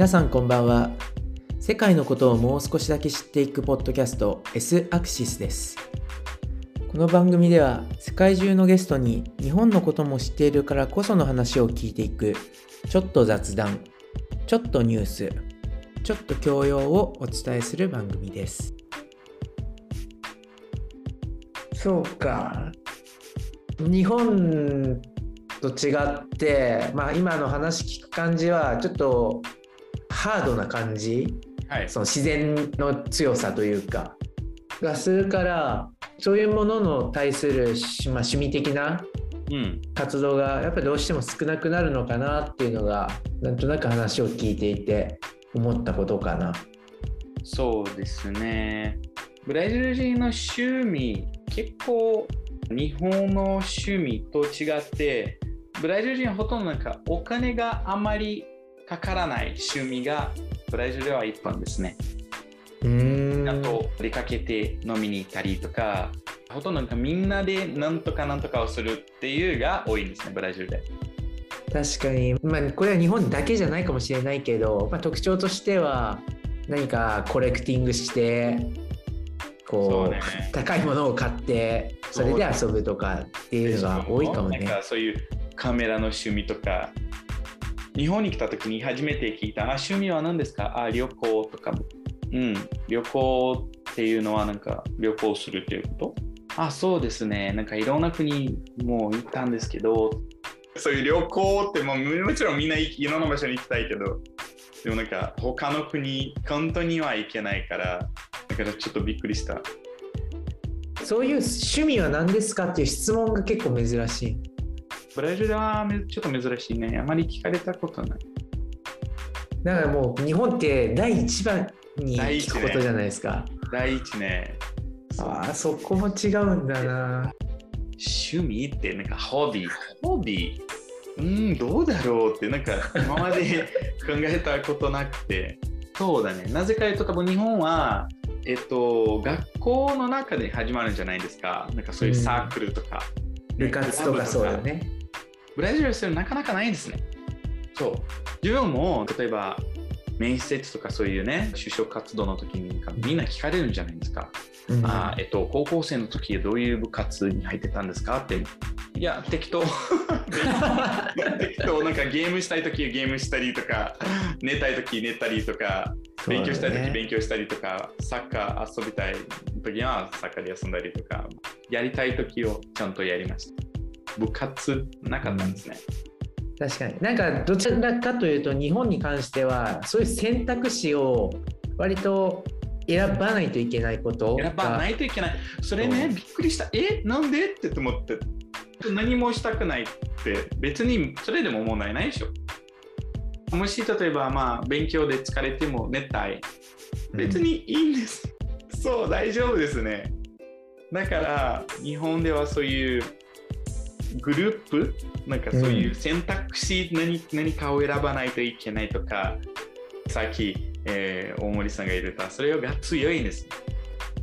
皆さんこんばんは。世界のことをもう少しだけ知っていくポッドキャスト S アクシスです。この番組では世界中のゲストに日本のことも知っているからこその話を聞いていくちょっと雑談ちょっとニュースちょっと教養をお伝えする番組です。そうか。日本と違って、まあ、今の話聞く感じはちょっとハードな感じはい。その自然の強さというかがするからそういうものの対する、しまあ、趣味的なうん。活動がやっぱりどうしても少なくなるのかなっていうのがなんとなく話を聞いていて思ったことかな。そうですね。ブラジル人の趣味、結構日本の趣味と違って、ブラジル人はほとんどなんかお金があまりかからない趣味がブラジルでは一般ですね。うーんあと出かけて飲みに行ったりとか、ほとんどみんなでなんとかなんとかをするっていうが多いんですね、ブラジルで。確かに、まあ、これは日本だけじゃないかもしれないけど、まあ、特徴としては何かコレクティングしてこうね高いものを買ってそれで遊ぶとかっていうのが多いかもねなん。かそういうカメラの趣味とか、日本に来た時に初めて聞いた、あ、趣味は何ですか？あ、旅行とか。うん、旅行っていうのはなんか旅行するっていうこと？あ、そうですね。なんかいろんな国も行ったんですけど、そういう旅行ってもうもちろんみんないろんな場所に行きたいけど、でもなんか他の国、本当には行けないから、だからちょっとびっくりした。そういう趣味は何ですかっていう質問が結構珍しい。ブラジルはめちょっと珍しいね。あまり聞かれたことない。だからもう日本って第一番に聞くことじゃないですか。第一ね、ああそこも違うんだな。趣味ってなんかホビー、ホビー、うん、どうだろうってなんか今まで考えたことなくて、そうだね、なぜかというと多分日本は、えっと、学校の中で始まるんじゃないですか、なんかそういうサークルとか。部活とかそうだね。ブラジルはそれなかなかないですね。そう。自分も例えば面接とかそういうね、就職活動の時にみんな聞かれるんじゃないですか。うんあーえっと、高校生の時どういう部活に入ってたんですか？って。いや、適当。適当。なんかゲームしたい時はゲームしたりとか、寝たい時寝たりとか、勉強したい時勉強したりとか、サッカー遊びたい時はサッカーで遊んだりとか、やりたい時をちゃんとやりました。部活なかったんですね。確かになんかどちらかというと日本に関してはそういう選択肢を割と選ばないといけないこと選ばないといけない。それね、びっくりした。え、なんで？って思って。何もしたくないって、別にそれでも問題ないでしょ。もし例えば、まあ、勉強で疲れても寝たい。別にいいんです。そう、大丈夫ですね。だから、日本ではそういうグループ、なんかそういう選択肢、何何かを選ばないといけないとか、さっき、えー大森さんが言った、それが強いんです。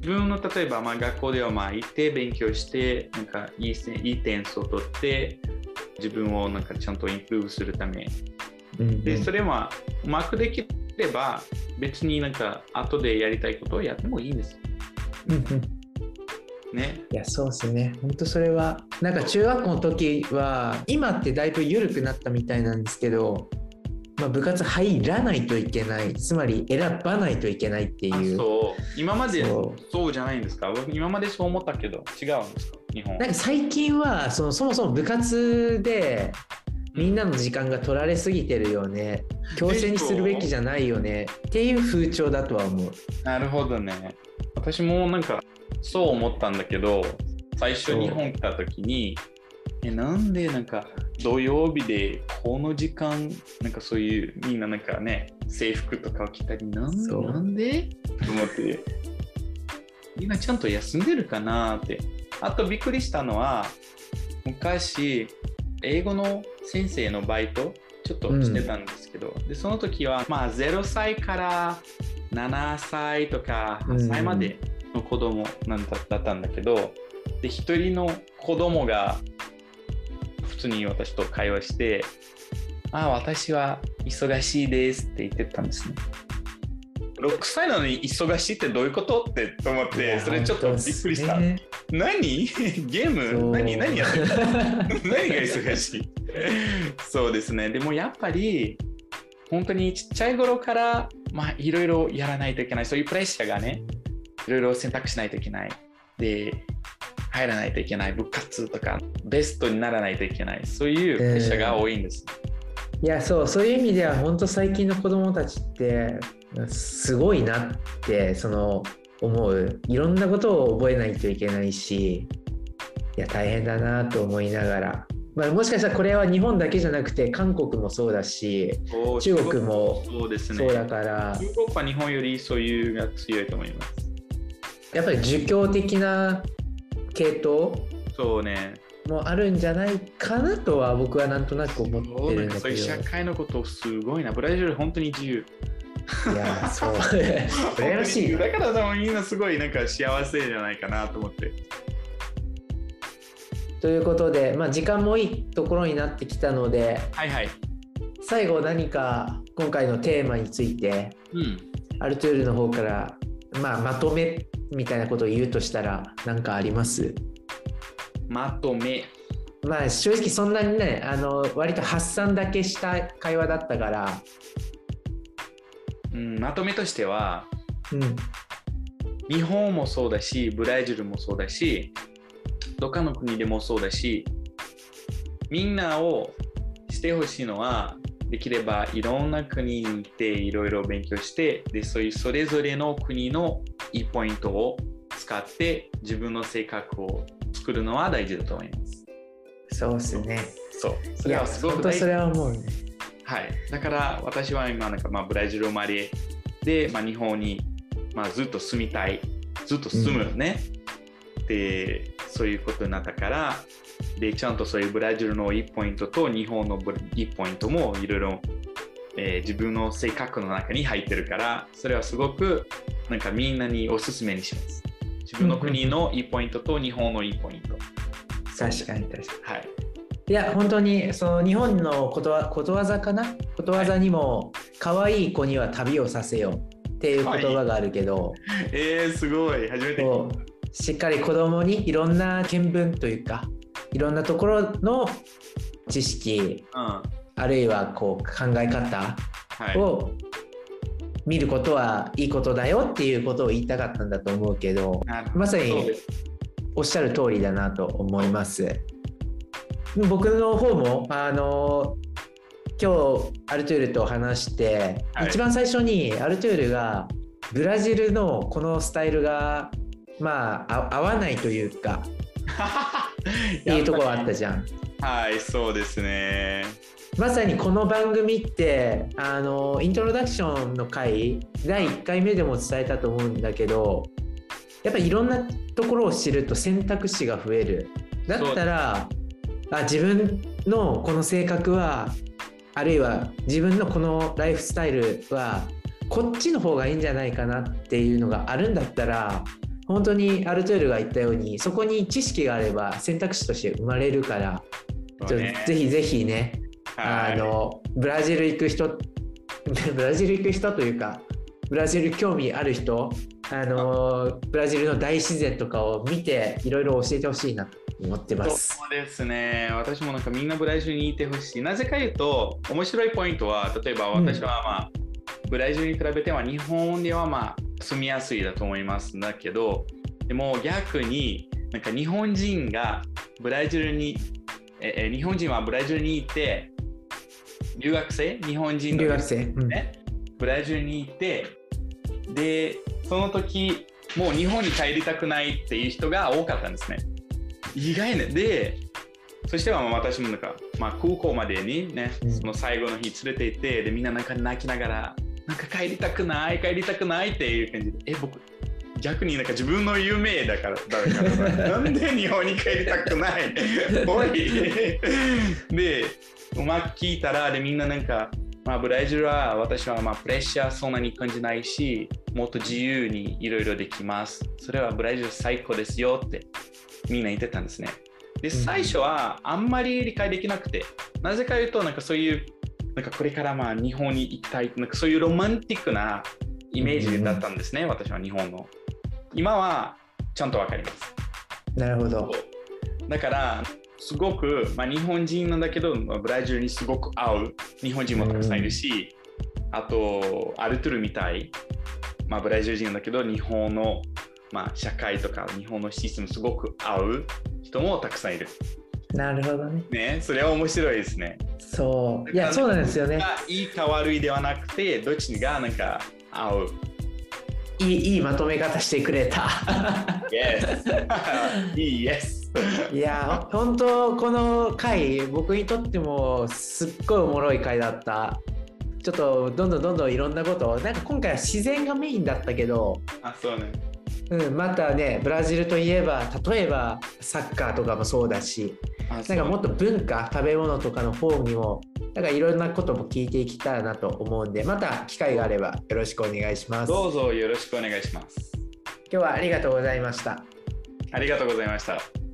自分の例えば、まあ、学校ではまあ行って勉強して、なんかいいせいい点数を取って、自分をなんかちゃんとインプルーブするため。うん。で、それはうまくできれば、別になんか後でやりたいことをやってもいいんです。うんうんね。いやそうですね。本当それはなんか中学校の時は今ってだいぶ緩くなったみたいなんですけど、まあ、部活入らないといけない。つまり選ばないといけないってあいう。そう。今までそそうじゃないんですか？僕今までそう思ったけど違うんですか？日本。なんか最近はそのそもそも部活でみんなの時間が取られすぎてるよね。強制にするべきじゃないよね。っていう風潮だとは思う。なるほどね。私もなんかそう思ったんだけど最初日本来た時にえなんでなんか土曜日でこの時間なんかそういうみんななんかね制服とかを着たりなんそう。なんで？と思って。みんなちゃんと休んでるかなって。あとびっくりしたのは昔英語の先生のバイトちょっとしてたんですけど、でその時はまあ0歳から7歳とか8歳までの子供なんだだったんだけど、で一人の子供が普通に私と会話してあ私は忙しいですって言ってたんですね。6歳なのに忙しいってどういうこと？ってと思って、それちょっとびっくりした。ね何？ゲーム？何？何やってる 何が忙しい？そうですね。でもやっぱり、本当にちっちゃい頃から、まあ、いろいろやらないといけない。そういうプレッシャーがね、いろいろ選択しないといけない。で、入らないといけない。部活とか、ベストにならないといけない。そういうプレッシャーが多いんです。いやそうそういう意味では本当最近の子供たちってすごいなってその思ういろんなことを覚えないといけないしいや大変だなと思いながら、まあ、もしかしたらこれは日本だけじゃなくて韓国もそうだし中国もそうですね。そうだから中国は日本よりそういうが強いと思います。やっぱり儒教的な系統そうね。もあるんじゃないかなとは僕はなんとなく思そってるんだうねそういうけど社会のことすごいな。ブラジル本当に自由。いやそう 羨ましいなだから多分みんなすごいなんか幸せじゃないかなと思って。ということで、まあ、時間もいいところになってきたのではいはい。最後何か今回のテーマについてうん。アルトゥールの方から、まあ、まとめみたいなことを言うとしたら何かあります？まとめ。まあ正直そんなにねあの割と発散だけした会話だったから、うん、まとめとしては、うん、日本もそうだし、ブラジルもそうだし、どっかの国でもそうだし、みんなをしてほしいのは、できればいろんな国に行っていろいろ勉強して、で、そういうそれぞれの国のいいポイントを使って自分の性格を作るのは大事だと思います。そうっすね。そう。それはすごく大事それは思うね。はい、だから私は今なんかまあブラジル生まれで、まあ、日本にまあずっと住みたい。ずっと住むね、でそういうことになったからでちゃんとそういうブラジルのいいポイントと日本のブいいポイントもいろいろ、えー自分の性格の中に入ってるからそれはすごくなんかみんなにおすすめにします。自分の国のいいポイントと日本のいいポイント。確かに確かに。はい。いや本当にその日本のことわことわざかな？ことわざにも可愛い子には旅をさせよっていう言葉があるけど、えー、すごい。初めてしっかり子供にいろんな見聞というかいろんなところの知識うん。あるいはこう考え方はい。を見ることはいいことだよっていうことを言いたかったんだと思うけどまさにおっしゃる通りだなと思います。僕の方もあの今日アルトゥールと話して、はい。一番最初にアルトゥールがブラジルのこのスタイルがまああ合わないというか いうところあったじゃん。はい、そうですね。まさにこの番組ってあのイントロダクションの回第1回目でも伝えたと思うんだけどやっぱりいろんなところを知ると選択肢が増えるだったらあ自分のこの性格はあるいは自分のこのライフスタイルはこっちの方がいいんじゃないかなっていうのがあるんだったら本当にアルトゥールが言ったようにそこに知識があれば選択肢として生まれるからねぜひぜひねあはいのブラジル行く人 ブラジル行く人というかブラジル興味ある人あのブラジルの大自然とかを見ていろいろ教えてほしいなと思ってます。そうですね。私もなんかみんなブラジルにいてほしい。なぜか言うと、面白いポイントは、例えば私はまあ、ブラジルに比べては日本ではまあ住みやすいだと思いますだけど、でも逆になんか日本人がブラジルに、ええ日本人はブラジルに行って、留学生、日本人の留学生、うん。ね、ブラジルに行ってでその時もう日本に帰りたくないっていう人が多かったんですね。意外ね。でそしてはまあ私もなんか、まあ、空港までにね、うん。その最後の日連れて行ってでみんななんか泣きながらなんか帰りたくない帰りたくないっていう感じで。え僕逆になんか自分の夢だからだなんで日本に帰りたくない？おい。でうまく聞いたらでみんななんか、まあ、ブラジルは私はまあプレッシャーそんなに感じないしもっと自由にいろいろできます。それはブラジル最高ですよってみんな言ってたんですね。で最初はあんまり理解できなくて。なぜか言うとなんかそういうなんかこれからまあ日本に行きたいなんかそういうロマンティックなイメージだったんですね、私は日本の。今はちゃんとわかります。なるほど。だから、すごく、まあ、日本人なんだけど、まあブラジルにすごく合う日本人もたくさんいるし、あと、アルトゥルみたい、まあ、ブラジル人だけど、日本の、まあ、社会とか日本のシステムすごく合う人もたくさんいる。なるほどね。ね、それは面白いですね。そう。いや、そうなんですよね。いいか悪いではなくて、どっちがなんか合う。いいいいまとめ方してくれた。Yes! いい Yes! いや、本当この回、僕にとってもすっごいおもろい回だった。ちょっとどんどんどんどんいろんなことをなんか今回は自然がメインだったけど、あ、そうね。うん、またねブラジルといえば例えばサッカーとかもそうだしあなんかもっと文化食べ物とかの方にもなんかいろんなことも聞いていきたいなと思うんでまた機会があればよろしくお願いします。どうぞよろしくお願いします。今日はありがとうございました。ありがとうございました。